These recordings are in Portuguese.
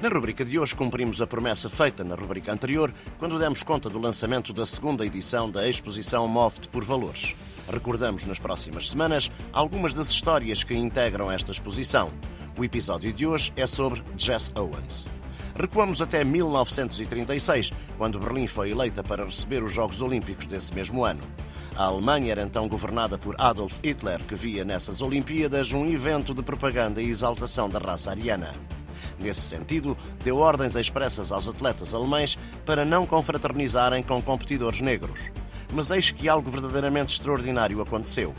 Na rubrica de hoje cumprimos a promessa feita na rubrica anterior, quando demos conta do lançamento da segunda edição da exposição Moft por Valores. Recordamos nas próximas semanas algumas das histórias que integram esta exposição. O episódio de hoje é sobre Jess Owens. Recuamos até 1936, quando Berlim foi eleita para receber os Jogos Olímpicos desse mesmo ano. A Alemanha era então governada por Adolf Hitler, que via nessas Olimpíadas um evento de propaganda e exaltação da raça ariana. Nesse sentido, deu ordens expressas aos atletas alemães para não confraternizarem com competidores negros. Mas eis que algo verdadeiramente extraordinário aconteceu.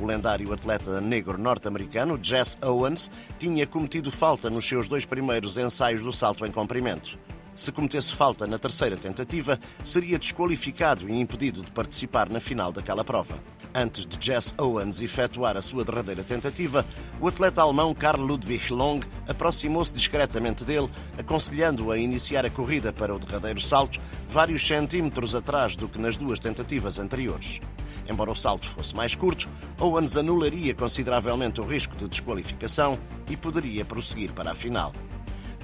O lendário atleta negro norte-americano Jess Owens tinha cometido falta nos seus dois primeiros ensaios do salto em comprimento. Se cometesse falta na terceira tentativa, seria desqualificado e impedido de participar na final daquela prova. Antes de Jess Owens efetuar a sua derradeira tentativa, o atleta alemão Karl Ludwig Long aproximou-se discretamente dele, aconselhando-o a iniciar a corrida para o derradeiro salto vários centímetros atrás do que nas duas tentativas anteriores. Embora o salto fosse mais curto, Owens anularia consideravelmente o risco de desqualificação e poderia prosseguir para a final.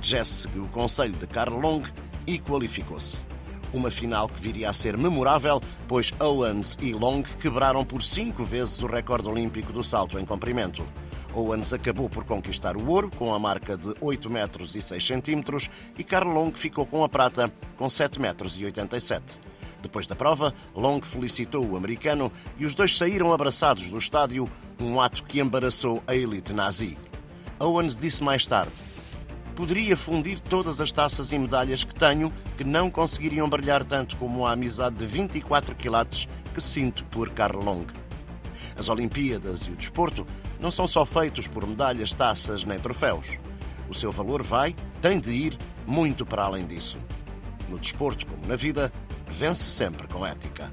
Jess seguiu o conselho de Karl Long e qualificou-se. Uma final que viria a ser memorável, pois Owens e Long quebraram por cinco vezes o recorde olímpico do salto em comprimento. Owens acabou por conquistar o ouro com a marca de 8 metros e 6 centímetros e Karl Long ficou com a prata com 7 metros e 87. Depois da prova, Long felicitou o americano e os dois saíram abraçados do estádio, um ato que embaraçou a elite nazi. Owens disse mais tarde: Poderia fundir todas as taças e medalhas que tenho que não conseguiriam brilhar tanto como a amizade de 24 quilates que sinto por Karl Long. As Olimpíadas e o desporto não são só feitos por medalhas, taças nem troféus. O seu valor vai, tem de ir, muito para além disso. No desporto, como na vida, vence sempre com ética.